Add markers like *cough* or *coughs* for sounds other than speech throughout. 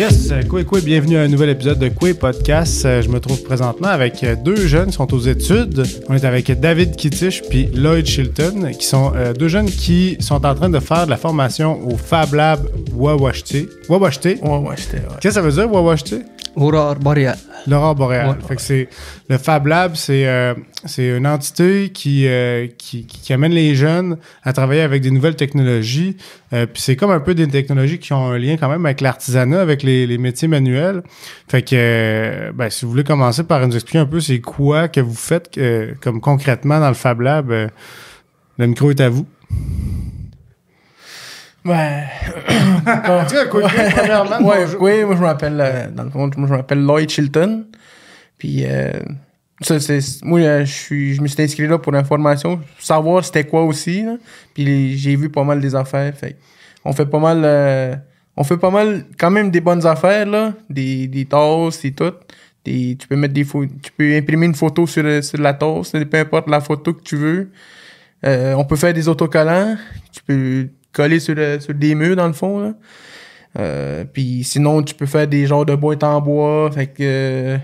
Yes, quoi, quoi, bienvenue à un nouvel épisode de Quoi Podcast. Euh, Je me trouve présentement avec euh, deux jeunes qui sont aux études. On est avec David Kittich puis Lloyd Chilton, qui sont euh, deux jeunes qui sont en train de faire de la formation au Fab Lab Wawashte. Wawashte? Ouais, ouais. Qu'est-ce que ça veut dire, Wawashte? Aurore boréale. L'aurore boréale. Ouais. Fait que c'est le Fab Lab, c'est euh, c'est une entité qui, euh, qui qui amène les jeunes à travailler avec des nouvelles technologies. Euh, puis c'est comme un peu des technologies qui ont un lien quand même avec l'artisanat, avec les, les métiers manuels. Fait que ben, si vous voulez commencer par nous expliquer un peu c'est quoi que vous faites comme concrètement dans le Fab Lab, le micro est à vous. Ouais. *laughs* Tout cas, quoi, premièrement, ouais, oui, moi je m'appelle, euh, dans le fond, moi je m'appelle Lloyd Chilton. Puis, euh, ça, c'est, moi, euh, je suis, je me suis inscrit là pour l'information, savoir c'était quoi aussi, là. Puis j'ai vu pas mal des affaires, fait on fait pas mal, on fait pas mal, quand même des bonnes affaires, là. Des, des tasses et tout. Des, tu peux mettre des tu peux imprimer une photo sur, sur la tasse, peu importe la photo que tu veux. On peut faire des autocollants. Tu peux coller sur, le- sur des murs, dans le fond, là. Euh, puis sinon, tu peux faire des genres de boîtes en bois. Fait que euh,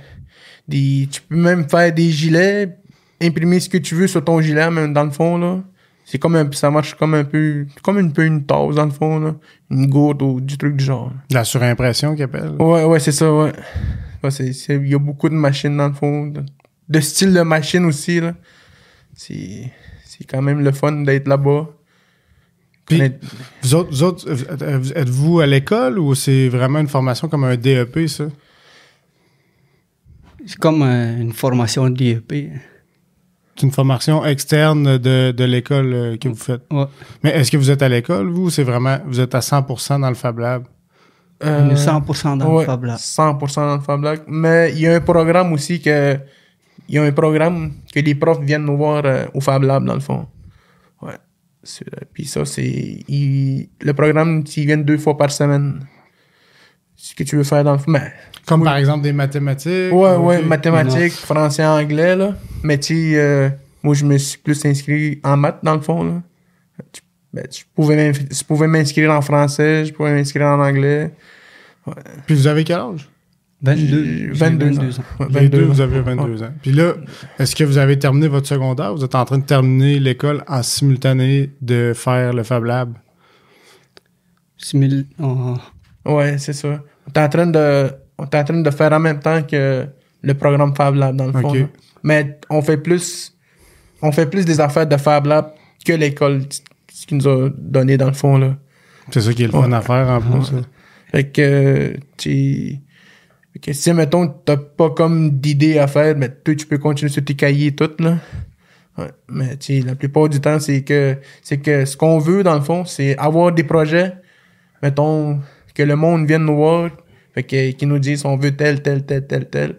des, tu peux même faire des gilets, imprimer ce que tu veux sur ton gilet, même dans le fond, là. C'est comme un, ça marche comme un peu, comme un peu une tasse, dans le fond, là. Une gourde ou du truc du genre. La surimpression qu'ils appellent. Ouais, ouais, c'est ça, ouais. Il y a beaucoup de machines, dans le fond. De, de style de machine aussi, là. C'est, c'est quand même le fun d'être là-bas. Puis- Vous autres, vous autres, euh, êtes-vous à l'école ou c'est vraiment une formation comme un DEP, ça? C'est comme euh, une formation d'IEP. C'est une formation externe de, de l'école euh, que vous faites. Ouais. Mais est-ce que vous êtes à l'école, vous, ou c'est vraiment, vous êtes à 100% dans le Fab Lab? On est Euh, 100% dans ouais, le Fab Lab. 100% dans le Fab Lab. Mais il y a un programme aussi que. Il y a un programme que les profs viennent nous voir euh, au Fab Lab, dans le fond. Puis ça, c'est. Le programme, ils viennent deux fois par semaine. Ce que tu veux faire dans le. Mais, Comme Oui. par exemple des mathématiques? ouais, ou- ouais, mathématiques, français, anglais, là. Mais tu sais, euh, moi, je me suis plus inscrit en maths, dans le fond, là. Tu- ben, je pouvais je pouvais m'inscrire en français, je pouvais m'inscrire en anglais. Puis vous avez quel âge? 22, J'ai j'ai 22 ans. Deux, 22 vous ans. avez 22 ans. Puis là, est-ce que vous avez terminé votre secondaire? Vous êtes en train de terminer l'école en simultané de faire le Fab Lab? Simil- oh, Ouais, c'est ça. On est en train de, on est en train de faire en même temps que le programme Fab Lab, dans le fond. Mais on fait plus, on fait plus des affaires de Fab Lab que l'école, ce qu'ils nous a donné, dans le fond, là. C'est ça qui est le fun Ouais. à faire en plus. Ouais. Fait que, tu que si, mettons, t'as pas comme d'idée à faire, mais tu peux continuer sur tes cahiers et tout, là. Ouais. Mais, tu la plupart du temps, c'est que, c'est que ce qu'on veut, dans le fond, c'est avoir des projets, mettons, que le monde vienne nous voir, fait qu'ils nous disent on veut tel, tel, tel, tel, tel.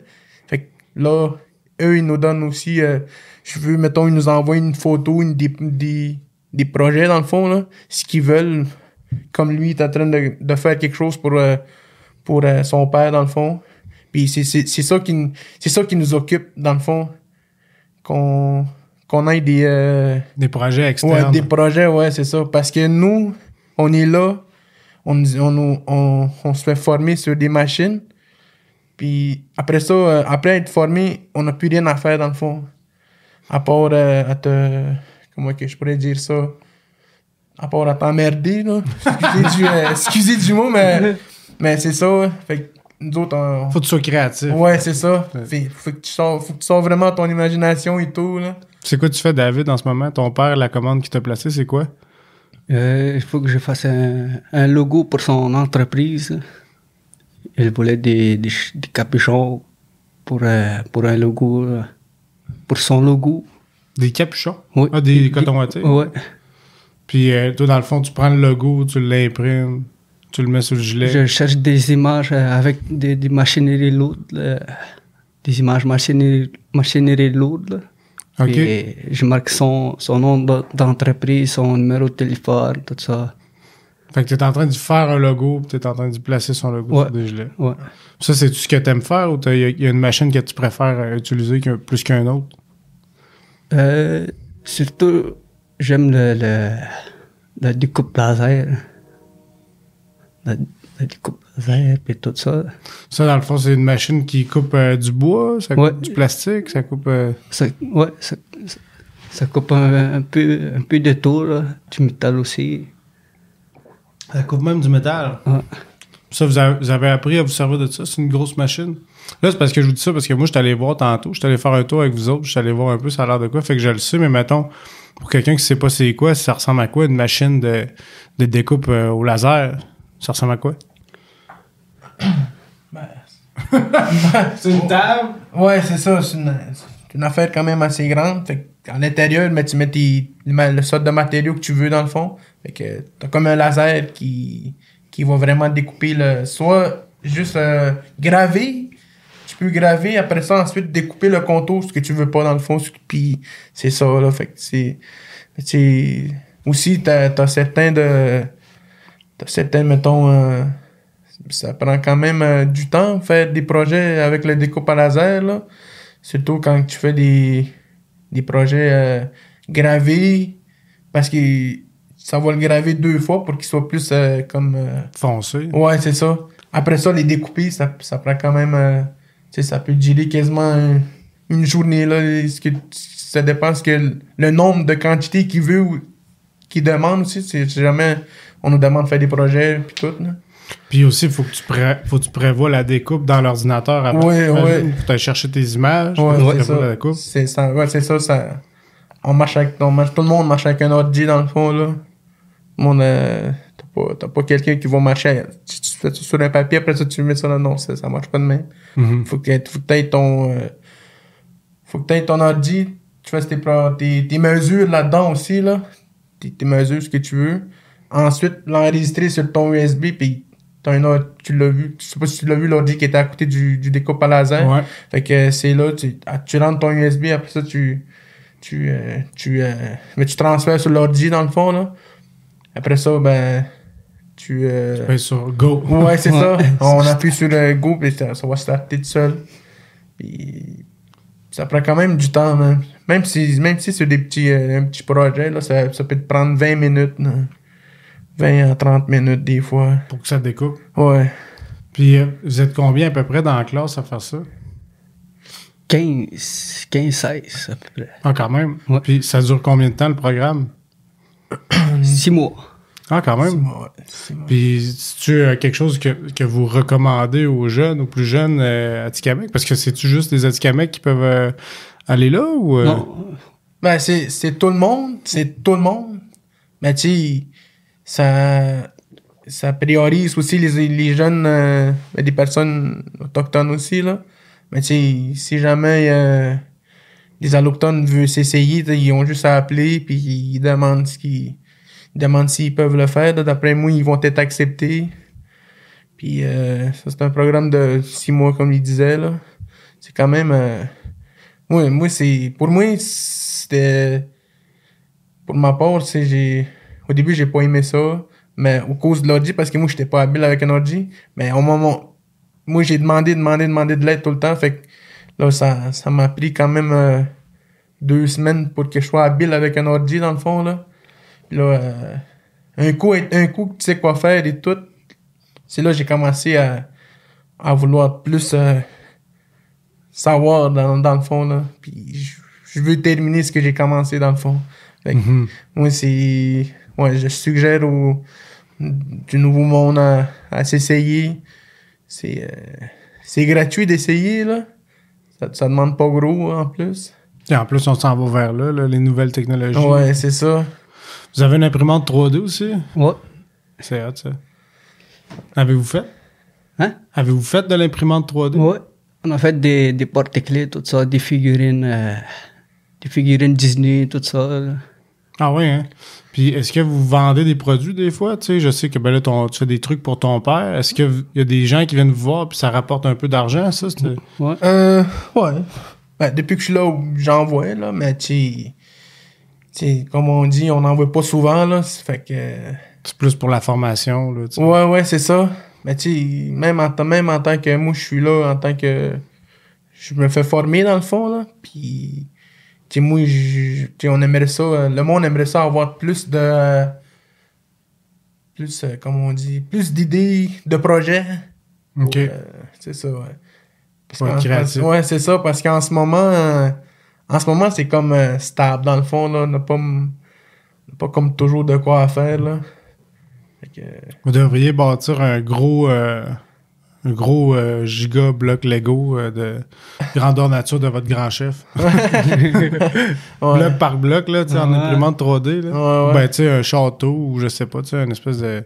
Fait que là, eux, ils nous donnent aussi, euh, je veux, mettons, ils nous envoient une photo, une, des, des, des projets, dans le fond, là, ce qu'ils veulent, comme lui, il est en train de, de faire quelque chose pour, euh, pour euh, son père, dans le fond. Puis c'est, ça qui, ça qui nous occupe, dans le fond, qu'on, qu'on ait des... euh, Des projets Ouais, externes. des projets, ouais, c'est ça. Parce que nous, on est là, on, on, on, on se fait former sur des machines. Puis après ça, euh, après être formé, on n'a plus rien à faire dans le fond. À part euh, à te. Comment que je pourrais dire ça? À part à t'emmerder, là. Excusez du, *laughs* excusez du mot, mais, mais c'est ça. Fait nous autres, on. Faut que tu sois créatif. Ouais, c'est ça. Ouais. Fait, faut, que tu sors, faut que tu sors vraiment ton imagination et tout, là. C'est quoi tu fais, David, en ce moment? Ton père, la commande qu'il t'a placée, c'est quoi? euh, il faut que je fasse un, un logo pour son entreprise. Il voulait des, des, ch- des capuchons pour, euh, pour un logo, euh, pour son logo. Des capuchons? Oui. Ah, des cotons wattés? Ouais. Puis euh, toi, dans le fond, tu prends le logo, tu l'imprimes, tu le mets sur le gilet? Je cherche des images euh, avec des, des machineries lourdes, là. des images machinerie, machinerie lourdes. là. OK. Puis, je marque son, son nom d'en- d'entreprise, son numéro de téléphone, tout ça. Fait que t'es en train de faire un logo, puis t'es en train de placer son logo Ouais. sur des gilets. Ouais. Ça, c'est tout ce que t'aimes faire ou il y, a une machine que tu préfères euh, utiliser plus qu'un autre? Euh, surtout, j'aime le, le, la découpe laser. Puis tout ça. Ça, dans le fond, c'est une machine qui coupe euh, du bois, ça coupe Ouais. du plastique, ça coupe... euh, Ça, ouais, ça, ça, ça coupe un, un peu, un peu de tout, là, du métal aussi. Ça coupe même du métal. Ouais. Ça, vous avez, vous avez appris à vous servir de ça? C'est une grosse machine? Là, c'est parce que je vous dis ça, parce que moi, je suis allé voir tantôt. Je suis allé faire un tour avec vous autres. Je suis allé voir un peu ça a l'air de quoi. Fait que je le sais, mais mettons, pour quelqu'un qui sait pas c'est quoi, ça ressemble à quoi une machine de, de découpe euh, au laser? Ça ressemble à quoi? *coughs* c'est une table? Ouais, c'est ça. C'est une, une affaire quand même assez grande. Fait à l'intérieur, mais tu mets tes, le, sorte de matériaux que tu veux dans le fond. Fait que t'as comme un laser qui, qui va vraiment découper le. Soit juste euh, graver. Tu peux graver, après ça, ensuite découper le contour, ce que tu veux pas dans le fond. Puis c'est ça, là. Fait que c'est. c'est- Aussi, t'as as certains de. T'as certains, mettons. euh, ça prend quand même euh, du temps faire des projets avec le découpe à laser là. surtout quand tu fais des des projets euh, gravés parce que ça va le graver deux fois pour qu'il soit plus comme Foncé. ouais c'est ça après ça les découper ça, ça prend quand même tu sais ça peut durer quasiment un- une journée là ce que ça dépend ce que le nombre de quantités qu'il veut ou qu'il demande aussi c'est jamais on nous demande de faire des projets puis tout là. Puis aussi, il faut que tu pré- faut que tu prévois la découpe dans l'ordinateur après. Ouais, ouais. Faut que tu chercher tes images. Ouais, c'est la ça. découpe. C'est ça. Ouais, c'est ça, ça. On marche avec, on marche, tout le monde marche avec un ordi dans le fond, là. Monde, euh, t'as pas, t'as pas quelqu'un qui va marcher, tu, tu fais ça sur un papier, après ça, tu mets ça là. Non, ça, ça marche pas de même. Mhm. Faut que, faut que t'aies ton, euh, faut que ton ordi, tu fasses tes, tes, tes mesures là-dedans aussi, là. Tes, tes mesures, ce que tu veux. Ensuite, l'enregistrer sur ton USB, puis un tu l'as vu. Je sais pas si tu l'as vu, l'ordi qui était à côté du, du découpe à laser. Ouais. Fait que c'est là, tu, ah, tu rentres ton USB, après ça, tu. Tu, euh, tu, euh, mais tu transfères sur l'ordi dans le fond, là. Après ça, ben. Tu. euh, Ben, sur Go. Ouais, c'est ça. On appuie sur le go, puis ça, ça va starter tout seul. Puis. Ça prend quand même du temps. Même si, même si c'est des petits, euh, un petit projet, là, ça, ça peut te prendre 20 minutes, là. 20 à 30 minutes, des fois. Pour que ça découpe. Ouais. Puis, euh, vous êtes combien à peu près dans la classe à faire ça? 15, 15, 16 à peu près. Ah, quand même. Ouais. Puis, ça dure combien de temps le programme? *clears throat* 6 mois. Ah, quand même. Ouais, c'est bon. Puis, c'est-tu euh, quelque chose que, que vous recommandez aux jeunes, aux plus jeunes euh, à Tikamek? Parce que c'est-tu juste les Atikamek qui peuvent euh, aller là ou. euh, Non, Ben, c'est, c'est tout le monde, c'est tout le monde. Mais tu sais, ça, ça priorise aussi les, les jeunes, euh, des personnes autochtones aussi, là. Mais tu si jamais euh, les allochtones veulent s'essayer, ils ont juste à appeler, puis ils demandent ce qu'ils ils demandent s'ils peuvent le faire. D'après moi, ils vont être acceptés. Puis euh, ça, c'est un programme de six mois, comme il disait, là. C'est quand même... euh, moi, moi c'est pour moi c'était pour ma part c'est j'ai au début j'ai pas aimé ça mais au cause de l'ordi parce que moi j'étais pas habile avec un ordi. Mais au moment moi j'ai demandé demandé demandé de l'aide tout le temps. Fait que là ça ça m'a pris quand même euh, deux semaines pour que je sois habile avec un ordi dans le fond là. Puis là euh, un coup un coup que tu sais quoi faire et tout. C'est là que j'ai commencé à à vouloir plus euh, savoir dans, dans le fond là. Puis je, je veux terminer ce que j'ai commencé dans le fond. Fait que, Mhm. moi c'est ouais je suggère au du nouveau monde à, à s'essayer c'est euh, c'est gratuit d'essayer là ça, ça demande pas gros en plus Et en plus, on s'en va vers là, là, les nouvelles technologies. ouais c'est ça Vous avez une imprimante 3D aussi? Ouais. C'est hot, ça. Avez-vous fait? Hein? Avez-vous fait de l'imprimante 3D? Ouais. On a fait des, des porte-clés, tout ça, des figurines, euh, des figurines Disney, tout ça. là. Ah oui, hein? Puis est-ce que vous vendez des produits des fois? Tu sais, je sais que ben là, ton, tu fais des trucs pour ton père. Est-ce qu'il y a des gens qui viennent vous voir puis ça rapporte un peu d'argent, ça? c'est- Ouais. Euh, ouais. Ben, depuis que je suis là, j'envoie, là, mais tu sais, tu sais, comme on dit, on n'en voit pas souvent, là. ça Fait que. C'est plus pour la formation, là, tu sais. Ouais, ouais, c'est ça. Mais tu sais, même en, même en tant que moi, je suis là, en tant que. Je me fais former, dans le fond, là. Puis. Tu sais, moi, on aimerait ça. euh, Le monde aimerait ça avoir plus de. plus, euh, comme on dit, plus d'idées, de projets. OK. euh, c'est ça, ouais. Parce Ouais, qu'en- créatif. ouais, c'est ça, parce qu'en ce moment, euh, en ce moment, c'est comme euh, stable, dans le fond, là. On n'a pas, on n'a pas comme toujours de quoi à faire, là. Fait que, Vous devriez bâtir un gros, euh, un gros euh, giga bloc Lego euh, de grandeur nature de votre grand chef. *laughs* ouais. Bloc par bloc, là, tu sais, en Ouais. imprimante 3D. Là. Ouais. Ben, tu sais, un château ou je sais pas, tu sais, une espèce de,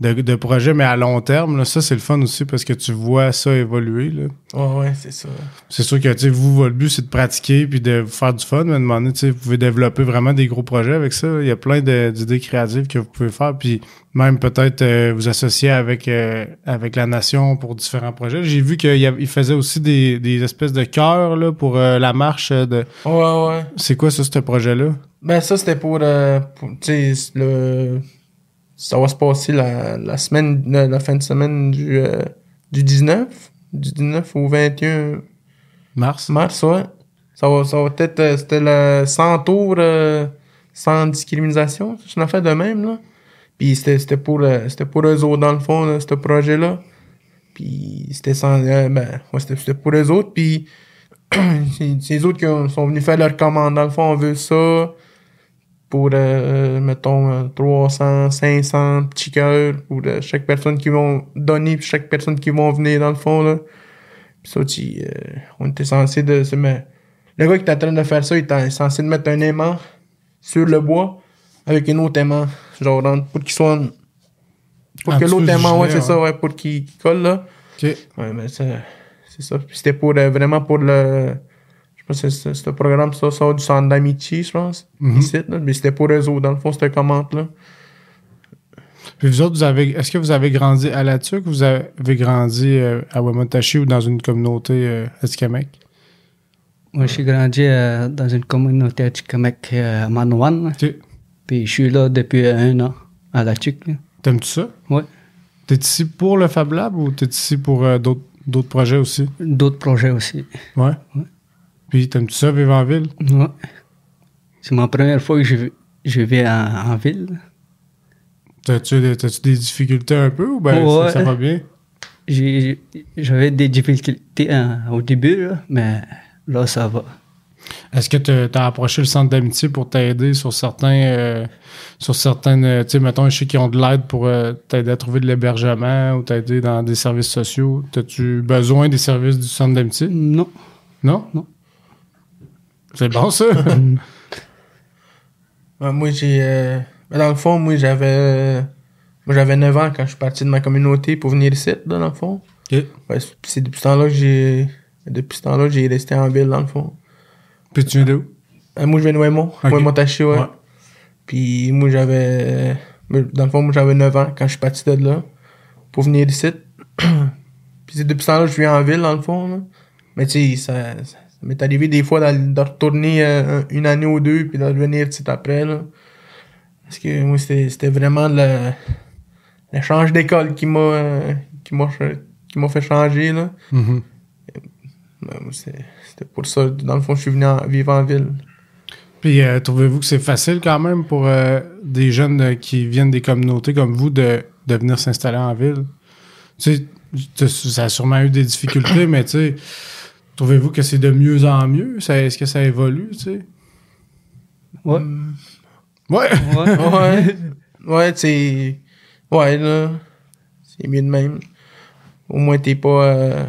de, de projet, mais à long terme. Là, ça, c'est le fun aussi parce que tu vois ça évoluer. Là. Ouais, ouais, c'est ça. C'est sûr que tu sais, vous, votre but, c'est de pratiquer puis de faire du fun. Mais donné, tu sais, vous pouvez développer vraiment des gros projets avec ça. Il y a plein d'idées créatives que vous pouvez faire. Puis même peut-être euh, vous associer avec, euh, avec la nation pour différents projets. J'ai vu qu'il faisait aussi des, des espèces de chœurs là, pour euh, la marche. de Ouais, ouais. C'est quoi ça, ce projet-là? Ben, ça, c'était pour, euh, pour tu sais, le... Ça va se passer la, la semaine, la, la fin de semaine du, euh, du 19, du 19 au 21 Mars? mars, ouais. Ça va, ça va être, euh, c'était le 100 tours euh, sans discrimination. C'est une affaire de même, là. Puis c'était, c'était pour, euh, c'était pour eux autres, dans le fond, là, ce projet-là. Puis c'était sans, euh, ben, ouais, c'était, pour eux autres. Puis *clears throat* c'est, les autres qui ont- sont venus faire leur commande. Dans le fond, on veut ça pour, euh, mettons, euh, 300, 500 petits cœurs pour euh, chaque personne qui vont donner, puis chaque personne qui vont venir, dans le fond, là. Puis ça, tu, euh, on était censé de se mettre... Le gars qui était en train de faire ça, il était censé de mettre un aimant sur le bois avec un autre aimant. Genre, dans- pour qu'il soit... Pour En que l'autre aimant, ouais, c'est ça, ouais, pour qu'il colle, là. OK. Ouais, mais c'est ça. Puis c'était pour, euh, vraiment pour le... Je pense que c'est un programme, ça, ça, du centre d'amitié, je pense. Ici, là. Mais c'était pour eux autres, dans le fond, cette commande-là. Puis vous autres, vous avez, est-ce que vous avez grandi à La Tuque ou vous avez grandi euh, à Wamontashi ou dans une communauté euh, Atikamekw? Moi, je suis grandi euh, dans une communauté à Tikamek, euh, à Manouane. Puis je suis là depuis un an, à la Tuque. T'aimes-tu ça? Ouais. T'es ici pour le Fab Lab ou t'es ici pour euh, d'autres, d'autres projets aussi? D'autres projets aussi. Ouais? Ouais. Puis t'aimes-tu ça, vivre en ville? Ouais. C'est ma première fois que je, vais- je vais en, en ville. T'as-tu, des- des difficultés un peu ou ben Ouais. ça, ça va bien? J'avais des difficultés hein, au début, là, mais là, ça va. Est-ce que t'as, t'as approché le centre d'amitié pour t'aider sur certains, euh, sur certaines, euh, tu sais, mettons, je sais qu'ils ont de l'aide pour euh, t'aider à trouver de l'hébergement ou t'aider dans des services sociaux. T'as-tu besoin des services du centre d'amitié? Non. Non? Non. C'est bon, ça? *laughs* Ouais, moi, j'ai... euh, dans le fond, moi, j'avais... euh, Moi, j'avais 9 ans quand je suis parti de ma communauté pour venir ici, là, dans le fond. Ouais, c'est- depuis ce temps-là que j'ai... Depuis ce temps-là, j'ai resté en ville, dans le fond. Puis tu viens d'où? Euh, moi, je viens de Waymo. Ok. Waymo Tachi, ouais. Ouais. Puis moi, j'avais... mais Dans le fond, moi, j'avais 9 ans quand je suis parti de là pour venir ici. *clears throat* Puis c'est depuis ce temps-là que je viens en ville, dans le fond, là. Mais tu sais, ça m'est arrivé des fois de retourner euh, une année ou deux puis de revenir tout de suite après, là. Parce que moi, c'était vraiment le l'échange d'école qui m'a euh, qui m'a fait changer, là. Mhm. Ben, C'était pour ça, dans le fond, je suis venu en- vivre en ville. Puis euh, trouvez-vous que c'est facile quand même pour des jeunes qui viennent des communautés comme vous de, de venir s'installer en ville? Tu sais, ça a sûrement eu des difficultés, mais tu sais, trouvez-vous que c'est de mieux en mieux? Est-ce que ça évolue, tu sais? Ouais. Ouais! Ouais. *laughs* Ouais. ouais, tu sais. Ouais, là. C'est mieux de même. Au moins, t'es pas. euh,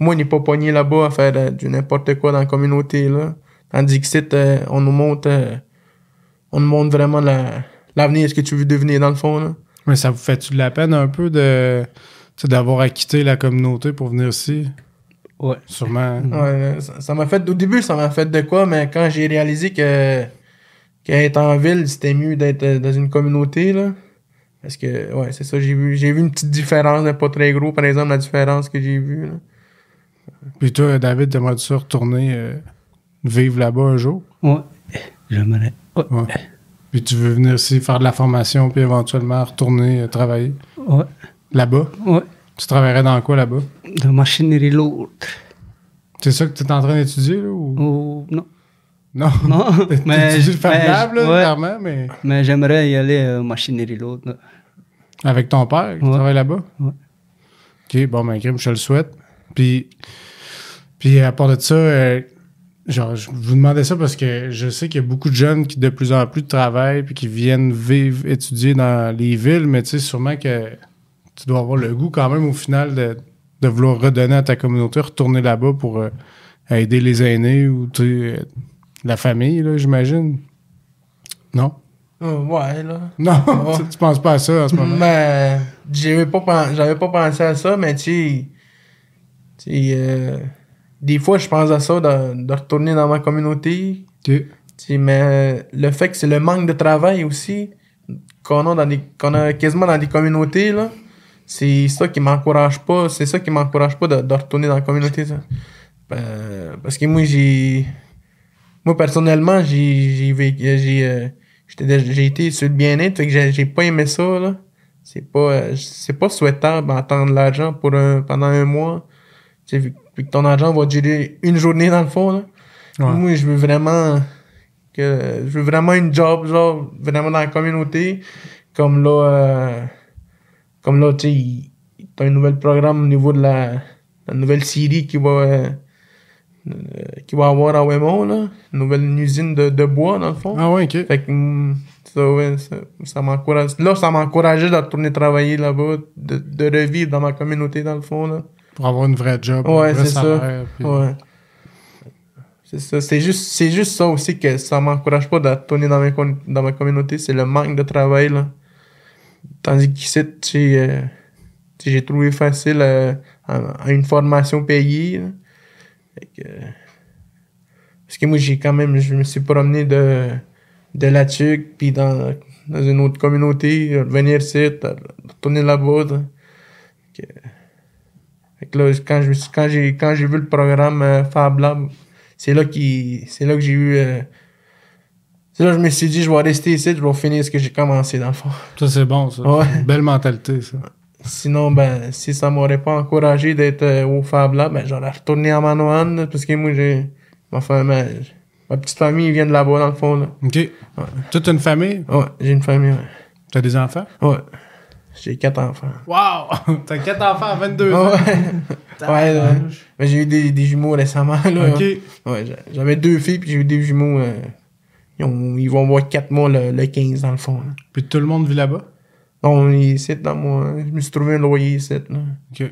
Au moins, on n'est pas pogné là-bas à faire euh, du n'importe quoi dans la communauté, là. Tandis que c'est, euh, on nous montre. euh, on nous montre vraiment la- l'avenir, ce que tu veux devenir, dans le fond, là. Mais ça vous fait-tu de la peine un peu de d'avoir à quitter la communauté pour venir ici? Ouais. Sûrement. Ouais, ça m'a fait. Au début, ça m'a fait de quoi, mais quand j'ai réalisé que. qu'être en ville, c'était mieux d'être euh, dans une communauté, là. Parce que, ouais, c'est ça, j'ai vu, j'ai vu une petite différence, mais pas très gros, par exemple, la différence que j'ai vue, là. Puis toi, David, t'aimerais-tu ça retourner euh, vivre là-bas un jour? Ouais. J'aimerais. Ouais. Ouais. Puis tu veux venir ici faire de la formation, puis éventuellement retourner euh, travailler? Ouais. là-bas? Ouais. Tu travaillerais dans quoi là-bas? De machinerie lourde. C'est ça que tu es en train d'étudier, là? Ou... Oh, non. Non. *laughs* Non. *laughs* mais, le mais- Lab, là, ouais. clairement, mais... Mais j'aimerais y aller euh, machinerie lourde. là. Avec ton père qui Ouais. travaille là-bas? Ouais. OK, bon, ben, je te le souhaite. Puis, puis à part de ça, euh, genre, je vous demandais ça parce que je sais qu'il y a beaucoup de jeunes qui de plus en plus travaillent puis qui viennent vivre, étudier dans les villes, mais tu sais, sûrement que tu dois avoir le goût quand même au final de, de vouloir redonner à ta communauté, retourner là-bas pour euh, aider les aînés ou euh, la famille, là, j'imagine. Non? Oh, ouais, là. Non, Ouais. *laughs* tu, tu penses pas à ça en ce moment? Mais j'avais pas, pas pensé à ça, mais tu sais, euh, des fois je pense à ça de, de retourner dans ma communauté. Mais le fait que c'est le manque de travail aussi qu'on a dans des qu'on a quasiment dans des communautés là, c'est ça qui m'encourage pas, c'est ça qui m'encourage pas de, de retourner dans la communauté ça. Ben, parce que moi j'ai moi personnellement j'ai j'ai euh, déjà- j'ai été sur le bien-être fait que j'ai j'ai pas aimé ça là c'est pas euh, c'est pas souhaitable d'attendre l'argent pour un, pendant un mois tu sais vu, vu que ton argent va durer une journée dans le fond là Ouais. moi je veux vraiment que je veux vraiment une job genre vraiment dans la communauté comme là euh, comme là tu sais t'as un nouvel programme au niveau de la, la nouvelle série qui va euh, euh, qui va avoir à Wemont là une nouvelle usine de, de bois dans le fond Ah ouais, OK. fait que mm, ça, ouais, ça, ça m'encourage. Là, ça m'encourageait de retourner travailler là-bas, de, de revivre dans ma communauté, dans le fond. Là. Pour avoir une vraie job, Ouais, c'est ça. puis- Ouais. C'est ça. C'est juste, c'est juste ça aussi que ça m'encourage pas de retourner dans, mes dans ma communauté. C'est le manque de travail. Là. Tandis qu'ici, tu euh, j'ai trouvé facile euh, à, à une formation payée. euh, parce que moi, j'ai quand même, je me suis promené de, de la Tuque, puis dans, dans une autre communauté, euh, venir ici, euh, retourner là-bas. là. Quand j'ai quand vu le programme euh, Fab Lab, c'est là c'est là que j'ai eu euh, c'est là je me suis dit je vais rester ici, je vais finir ce que j'ai commencé dans le fond. Ça, c'est bon, ça. Ouais. Une Belle mentalité, ça. Sinon ben si ça m'aurait pas encouragé d'être euh, au Fab Lab, ben j'aurais retourné à Manoan parce que moi j'ai ma famille ma petite famille vient de là-bas dans le fond là. OK. Toute une famille? Ouais, j'ai une famille. Ouais. T'as des enfants? Ouais. J'ai quatre enfants. Wow! *laughs* T'as quatre enfants à 22 ans. Ouais. *laughs* ouais, là. Mais j'ai eu des, des jumeaux récemment là. OK. Ouais, j'a- j'avais deux filles, puis j'ai eu des jumeaux. euh, ils, ont- ils vont avoir 4 mois le, le 15, dans le fond. là. Puis tout le monde vit là-bas? Donc, ici, dans moi, je me suis trouvé un loyer ici. Là. OK.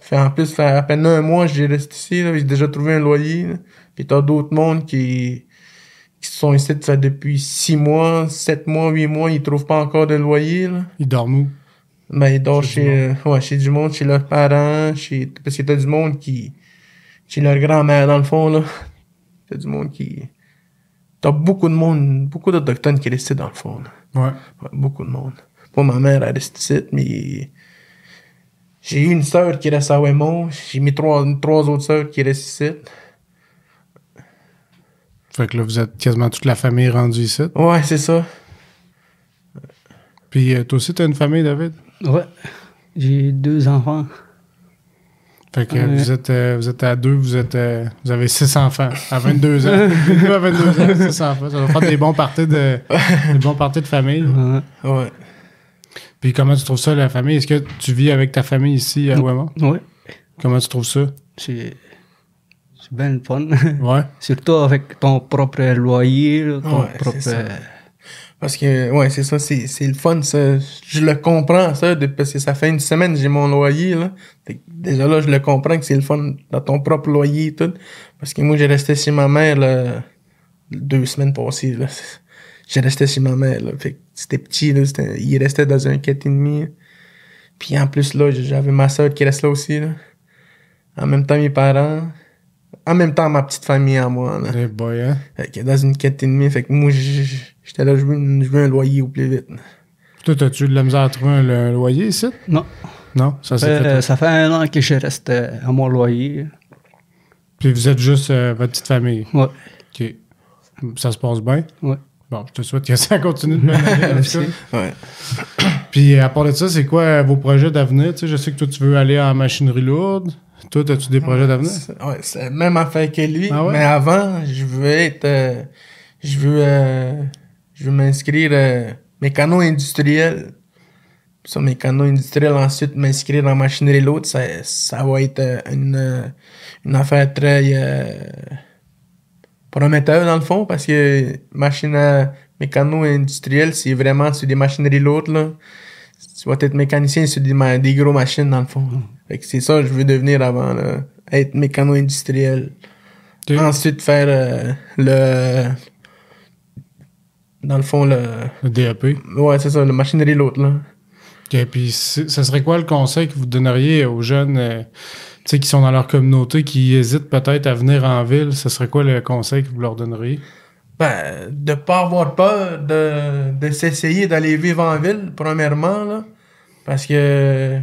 Fait, en plus, fait à peine un mois, j'ai resté ici. J'ai déjà trouvé un loyer. là. Puis t'as d'autres mondes qui, qui sont ici fait depuis 6 mois, 7 mois, 8 mois, ils trouvent pas encore de loyer. Là. Ils dorment où? Ben, ils dorment Chez chez, euh, ouais, chez du monde, chez leurs parents, chez, parce que t'as du monde qui, chez leur grand-mère, dans le fond, là. T'as du monde qui, t'as beaucoup de monde, beaucoup d'Autochtones qui restent ici, dans le fond. Ouais. Ouais, beaucoup de monde. Pas ma mère, elle reste ici, mais j'ai eu une sœur qui reste à Wemont, j'ai mis trois, trois autres sœurs qui restent ici. Fait que là, vous êtes quasiment toute la famille rendue ici. Ouais, c'est ça. Puis euh, toi aussi, t'as une famille, David? Ouais. J'ai deux enfants. Fait que Ouais. vous êtes euh, vous êtes à deux, vous êtes euh, vous avez six enfants à 22 ans. *laughs* À 22 ans, six enfants. Ça va faire des bons parties de des bons parties de famille. Ouais. Ouais. Puis comment tu trouves ça, la famille? Est-ce que tu vis avec ta famille ici à Ouémont? Ouais. Comment tu trouves ça? C'est c'est bien le fun. Ouais. *laughs* Surtout avec ton propre loyer, ton Ouais, c'est propre. Parce que, ouais, c'est ça, c'est, c'est le fun, ça. Je le comprends, ça, de- parce que ça fait une semaine j'ai mon loyer, là. Déjà là, je le comprends que c'est le fun dans ton propre loyer et tout. Parce que moi, j'ai resté chez ma mère, là, deux semaines passées, là. *laughs* J'ai resté chez ma mère, là. Fait que c'était petit, là. c'était- il restait dans un 4,5. Puis en plus, là, j'avais ma soeur qui reste là aussi, là. En même temps, mes parents. En même temps, ma petite famille à moi, là. Eh boy, hein? Fait que dans une quête et demie, fait que moi, j- j- j'étais là, je veux, je veux un loyer au plus vite. Toi, t'as-tu de la misère à trouver un, le- loyer ici? Non. Non? Ça s'est Euh, fait. ça fait un an que je reste euh, à mon loyer. Puis vous êtes juste euh, votre petite famille? Ouais. OK. Ça se passe bien? Ouais. Bon, je te souhaite que *laughs* ça continue de cas. Ouais. *clears throat* Puis à part de ça, c'est quoi euh, vos projets d'avenir? Tu sais, je sais que toi, tu veux aller en machinerie lourde. Toi, as-tu des projets d'avenir? Ouais, c'est la même affaire que lui. Ah ouais? Mais avant, je veux être, euh, je veux, euh, je veux m'inscrire, euh, mécano industriel. sur mes canaux industriels, ensuite m'inscrire dans machinerie l'autre, ça, ça va être euh, une, euh, une affaire très euh, prometteur dans le fond, parce que machine à mécano industriel, c'est vraiment sur des machineries l'autre, là. Tu vas être mécanicien sur des, ma- des gros machines dans le fond. Fait que c'est ça que je veux devenir avant, là. Être mécano industriel. Ensuite faire euh, le dans le fond le Le DAP. ouais c'est ça le machinerie l'autre là Ok, puis ça serait quoi le conseil que vous donneriez aux jeunes euh, tu sais, qui sont dans leur communauté, qui hésitent peut-être à venir en ville? Ce serait quoi le conseil que vous leur donneriez? ben de pas avoir peur de, de s'essayer d'aller vivre en ville premièrement là parce que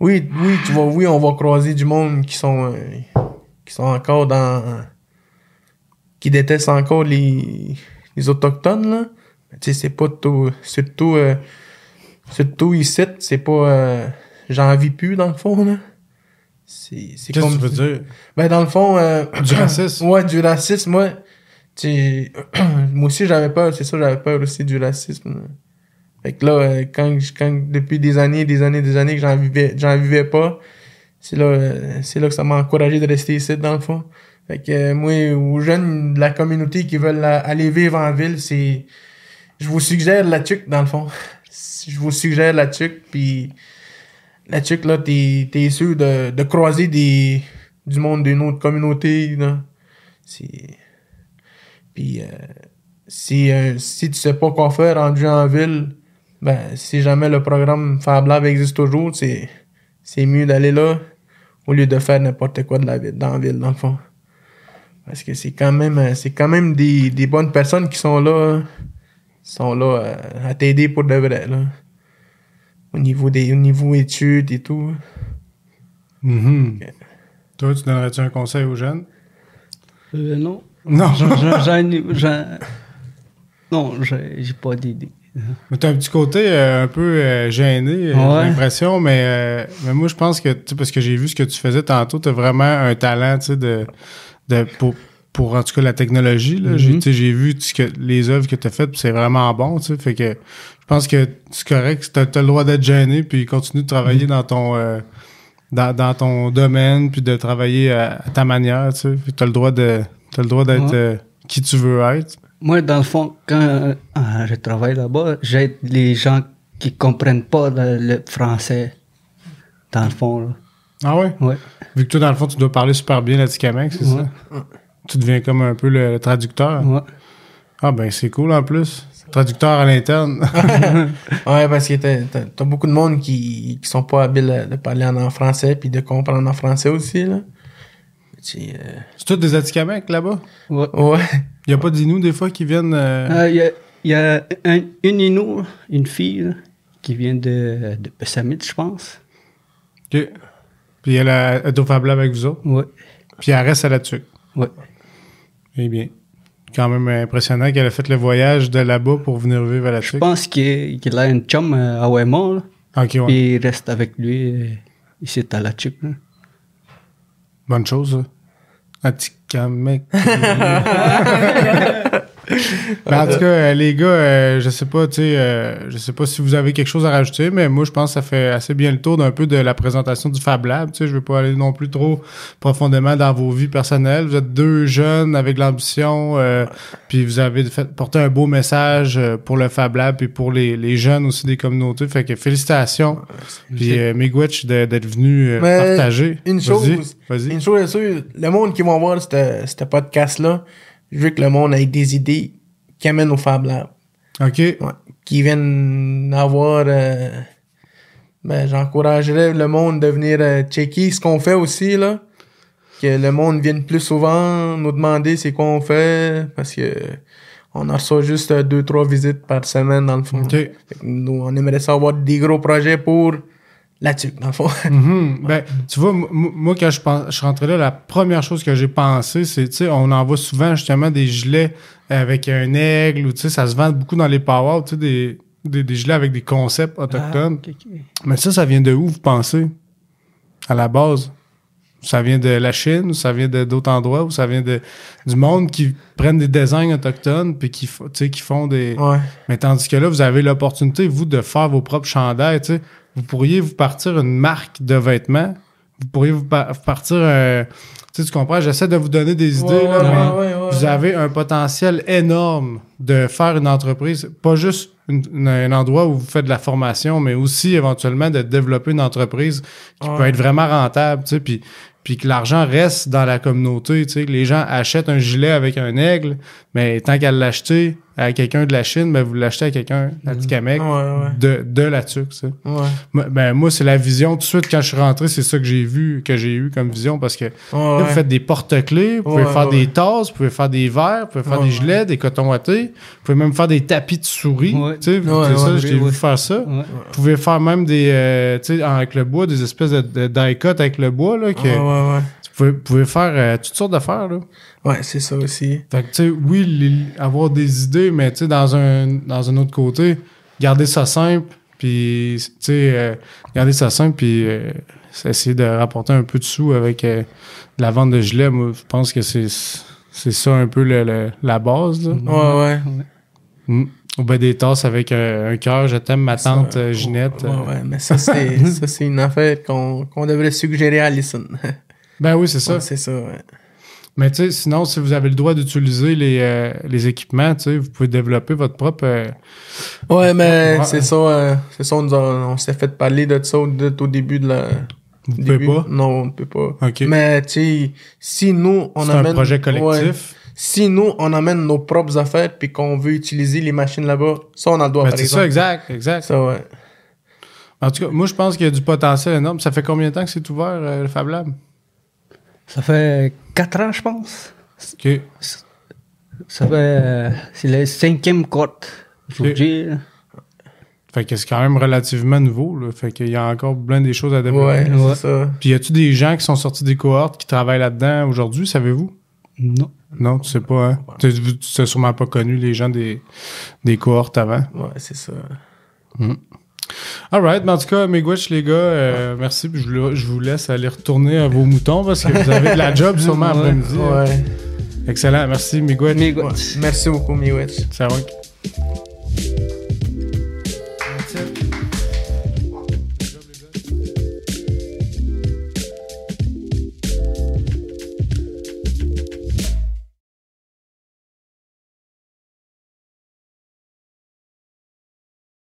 oui oui tu vois oui on va croiser du monde qui sont euh, qui sont encore dans qui détestent encore les les autochtones là tu sais c'est pas tout surtout euh, surtout ici c'est pas euh, j'en vis plus dans le fond là Qu'est-ce que tu veux dire? ben, dans le fond. euh, *clears throat* Du racisme? Ouais, du racisme, moi. tu sais, *clears throat* moi aussi, j'avais peur, c'est ça, j'avais peur aussi du racisme. Fait que là, euh, quand, quand depuis des années, des années, des années que j'en vivais, j'en vivais pas, c'est là, c'est là que ça m'a encouragé de rester ici, dans le fond. Fait que euh, moi, aux jeunes de la communauté qui veulent aller vivre en ville, c'est. Je vous suggère la tuque, dans le fond. *laughs* Je vous suggère la tuque, puis la tuque, là, t'es, t'es sûr de, de croiser des, du monde d'une autre communauté, là. C'est. Puis, euh, si, euh, si tu sais pas quoi faire rendu en ville, ben, si jamais le programme Fab Lab existe toujours, c'est, c'est mieux d'aller là au lieu de faire n'importe quoi de la ville, dans la ville, dans le fond. Parce que c'est quand même, euh, c'est quand même des, des bonnes personnes qui sont là, sont là euh, à t'aider pour de vrai, là. Au niveau des, au niveau études et tout. Mhm. Toi, tu donnerais-tu un conseil aux jeunes? Euh, non. Non. *laughs* Non, j'ai pas d'idée. Mais t'as un petit côté euh, un peu euh, gêné, Ouais. j'ai l'impression, mais, euh, mais moi, je pense que, tu parce que j'ai vu ce que tu faisais tantôt, t'as vraiment un talent, tu sais, de, de, pour, pour, en tout cas, la technologie, là. J'ai, tu vu que, les œuvres que t'as faites, puis c'est vraiment bon, tu fait que je pense que c'est correct, t'as, t'as le droit d'être gêné, puis continue de travailler dans ton... euh, dans, dans ton domaine, puis de travailler à, à ta manière, tu sais. T'as le droit de, le droit d'être Ouais. euh, qui tu veux être. Moi, dans le fond, quand euh, je travaille là-bas, j'aide les gens qui comprennent pas le, le français. Dans le fond, là. Ah ouais? Ouais. Vu que toi, dans le fond, tu dois parler super bien l'Atikamek, c'est Ouais. ça? Tu deviens comme un peu le, le traducteur? Ouais. Ah ben, c'est cool en plus. Traducteur à l'interne. *laughs* *laughs* Ouais, parce que t'as, beaucoup de monde qui, qui sont pas habiles de parler en, français puis de comprendre en français aussi, là. C'est, euh, c'est tous des Atikamek là-bas? Ouais. ouais. Il y a pas d'Inou des fois qui viennent... euh, Euh, Il y a, il y a un- une Inou, une fille, là, qui vient de, de Pessamit, je pense. ok. Puis elle a elle est au Fab Lab avec vous autres. Ouais. Puis elle reste à la tuque. Ouais. Eh bien. Quand même impressionnant qu'elle a fait le voyage de là-bas pour venir vivre à la Je pense qu'il a un chum euh, à Waymont, là. Ok, ouais. Puis il reste avec lui euh, ici à la Tuque, là. Bonne chose, ça. Atikamek. *laughs* En tout cas, euh, les gars, euh, je sais pas, tu sais, euh, je sais pas si vous avez quelque chose à rajouter, mais moi, je pense que ça fait assez bien le tour d'un peu de la présentation du Fab Lab. Tu sais, je veux pas aller non plus trop profondément dans vos vies personnelles. Vous êtes deux jeunes avec l'ambition, euh, puis vous avez fait porter un beau message pour le Fab Lab et pour les, les jeunes aussi des communautés. Fait que félicitations. Puis euh, Miigwech d'être venu euh, Mais partager. une chose, Vas-y. Une chose est sûre, le monde qui va voir ce ce podcast-là, je veux que le monde ait des idées qui amènent au Fab Lab. OK. Ouais. Qui viennent avoir... euh, ben, j'encouragerais le monde de venir euh, checker ce qu'on fait aussi, là. Que le monde vienne plus souvent nous demander c'est quoi on fait, parce que on en reçoit juste euh, deux, trois visites par semaine, dans le fond. OK. Fait que nous, on aimerait savoir des gros projets pour tuque, dans le fond. *laughs* Mhm. Ben, tu vois, moi, quand je, pense, je suis rentré là, la première chose que j'ai pensé, c'est, tu sais, on envoie souvent justement des gilets avec un aigle, ou tu sais, ça se vend beaucoup dans les power, tu sais, des, des, des gilets avec des concepts autochtones. Ah, ok. Mais ça, ça vient de où, vous pensez? À la base? ça vient de la Chine, ou ça vient d'autres endroits, ou ça vient de du monde qui prennent des designs autochtones puis qui, qui font des. Ouais. Mais tandis que là, vous avez l'opportunité, vous, de faire vos propres chandails. tu sais. Vous pourriez vous partir une marque de vêtements. Vous pourriez vous pa- partir. euh, tu sais, tu comprends? J'essaie de vous donner des idées, Ouais, là, ouais, mais ouais, ouais, vous avez un potentiel énorme de faire une entreprise, pas juste une- une- un endroit où vous faites de la formation, mais aussi éventuellement de développer une entreprise qui peut être vraiment rentable, tu sais, puis, puis que l'argent reste dans la communauté, tu sais, que les gens achètent un gilet avec un aigle, mais tant qu'à l'acheter à quelqu'un de la Chine, ben vous l'achetez à quelqu'un à Tikamek Ouais, ouais. de, de la tuque. Ouais. Moi, Ben, moi, c'est la vision. Tout de suite, quand je suis rentré, c'est ça que j'ai vu, que j'ai eu comme vision, parce que Ouais, Là, ouais. vous faites des porte-clés, vous pouvez Ouais, faire ouais. des tasses, vous pouvez faire des verres, vous pouvez faire Ouais, des ouais. gilets, des cotons wattés, vous pouvez même faire des tapis de souris. Ouais. Tu sais, ça, ouais. vu faire ça. Ouais. Vous pouvez faire même des, euh, tu sais, avec le bois, des espèces de, de die-cut avec le bois, là, que Pouvez, pouvez faire euh, toutes sortes d'affaires, là. Ouais, c'est ça aussi. Fait que, tu sais, oui, les- avoir des idées, mais, tu sais, dans un, dans un autre côté, garder ça simple, puis, tu sais, euh, garder ça simple, puis euh, essayer de rapporter un peu de sous avec de la vente de gilets. Moi, je pense que c'est c'est ça un peu le, le- la base, là. Ouais, ouais. Mm. Ou ben des tasses avec un cœur, je t'aime, ma tante Ça, Ginette. Ouais, ouais, mais ça, c'est, *laughs* ça, c'est une affaire qu'on, qu'on devrait suggérer à Alison. Ben oui, c'est ça. Ouais, c'est ça, ouais. Mais tu sais, sinon, si vous avez le droit d'utiliser les, euh, les équipements, tu sais, vous pouvez développer votre propre... euh, Ouais, mais c'est ça, euh, c'est ça, on, on s'est fait parler de ça au, de- au début de la. vous du pouvez début. pas? Non, on ne peut pas. OK. Mais, tu sais, si nous, on C'est amène. un projet Ouais. collectif. si nous, on amène nos propres affaires puis qu'on veut utiliser les machines là-bas, ça, on a le droit, Ben, par c'est ça, exact, exact. Ça, ouais. En tout cas, moi, je pense qu'il y a du potentiel énorme. Ça fait combien de temps que c'est ouvert, euh, le Fab Lab? Ça fait 4 ans, je pense. OK. Ça fait. euh, c'est le cinquième cote aujourd'hui. Fait que c'est quand même relativement nouveau, là. Fait qu'il y a encore plein des choses à développer. Ouais, Ouais. c'est ça. Puis y a-tu des gens qui sont sortis des cohortes qui travaillent là-dedans aujourd'hui, savez-vous? Non. Non, tu sais pas, hein? Tu tu n'as sûrement pas connu les gens des, des cohortes avant. Ouais, c'est ça. Alright, mais en tout cas, mes les gars, euh, merci. Je, vous- je vous laisse aller retourner à vos moutons parce que vous avez de la job sûrement après-midi. Ouais. Excellent, merci, mes. Mais ouais. Merci beaucoup, Miwetch. Ça va.